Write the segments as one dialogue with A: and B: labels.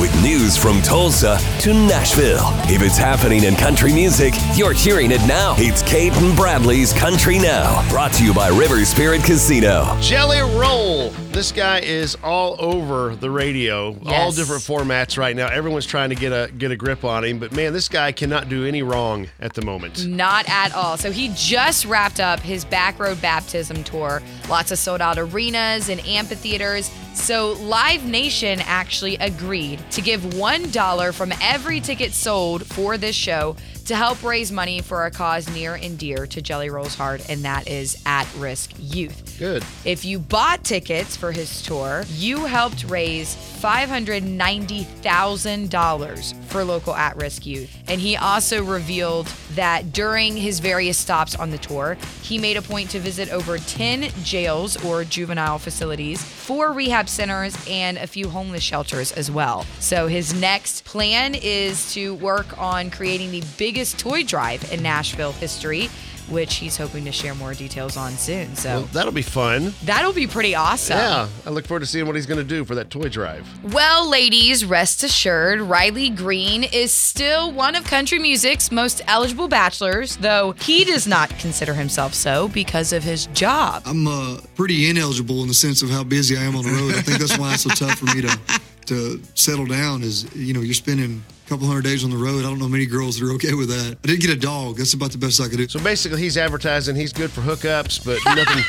A: With news from Tulsa to Nashville. If it's happening in country music, you're hearing it now. It's Cait and Bradley's Country Now. Brought to you by River Spirit Casino.
B: Jelly Roll. This guy is all over the radio, all different formats right now. Everyone's trying to get a get a grip on him, but man, this guy cannot do any wrong at the moment.
C: Not at all. So he just wrapped up his Backroad Baptism tour. Lots of sold out arenas and amphitheaters. So Live Nation actually agreed to give $1 from every ticket sold for this show to help raise money for a cause near and dear to Jelly Roll's heart, and that is at risk youth.
B: Good.
C: If you bought tickets for his tour, you helped raise $590,000 for local at risk youth. And he also revealed that during his various stops on the tour, he made a point to visit over 10 jails or juvenile facilities, four rehab centers, and a few homeless shelters as well. So his next plan is to work on creating the biggest toy drive in Nashville history. Which he's hoping to share more details on soon. So
B: Well, that'll be fun.
C: That'll be pretty awesome.
B: Yeah, I look forward to seeing what he's going to do for that toy drive.
C: Well, ladies, rest assured, Riley Green is still one of country music's most eligible bachelors, though he does not consider himself so because of his job.
D: I'm uh, pretty ineligible in the sense of how busy I am on the road. I think that's why it's so tough for me to to settle down. Is you know you're spending a couple hundred days on the road. I don't know many girls that are okay with that. I did get a dog. That's about the best I could do.
B: So basically, he's advertising he's good for hookups, but nothing,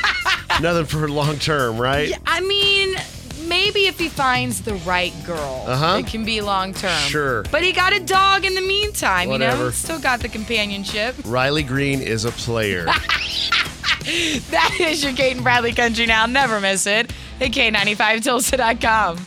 B: nothing for long term, right?
C: I mean, maybe if he finds the right girl,
B: Uh-huh.
C: it can be long term.
B: Sure.
C: But he got a dog in the meantime, you know?
B: Whatever.
C: Still got the companionship.
B: Riley Green is a player.
C: That is your Cait and Bradley Country Now. Never miss it. At K95Tulsa.com.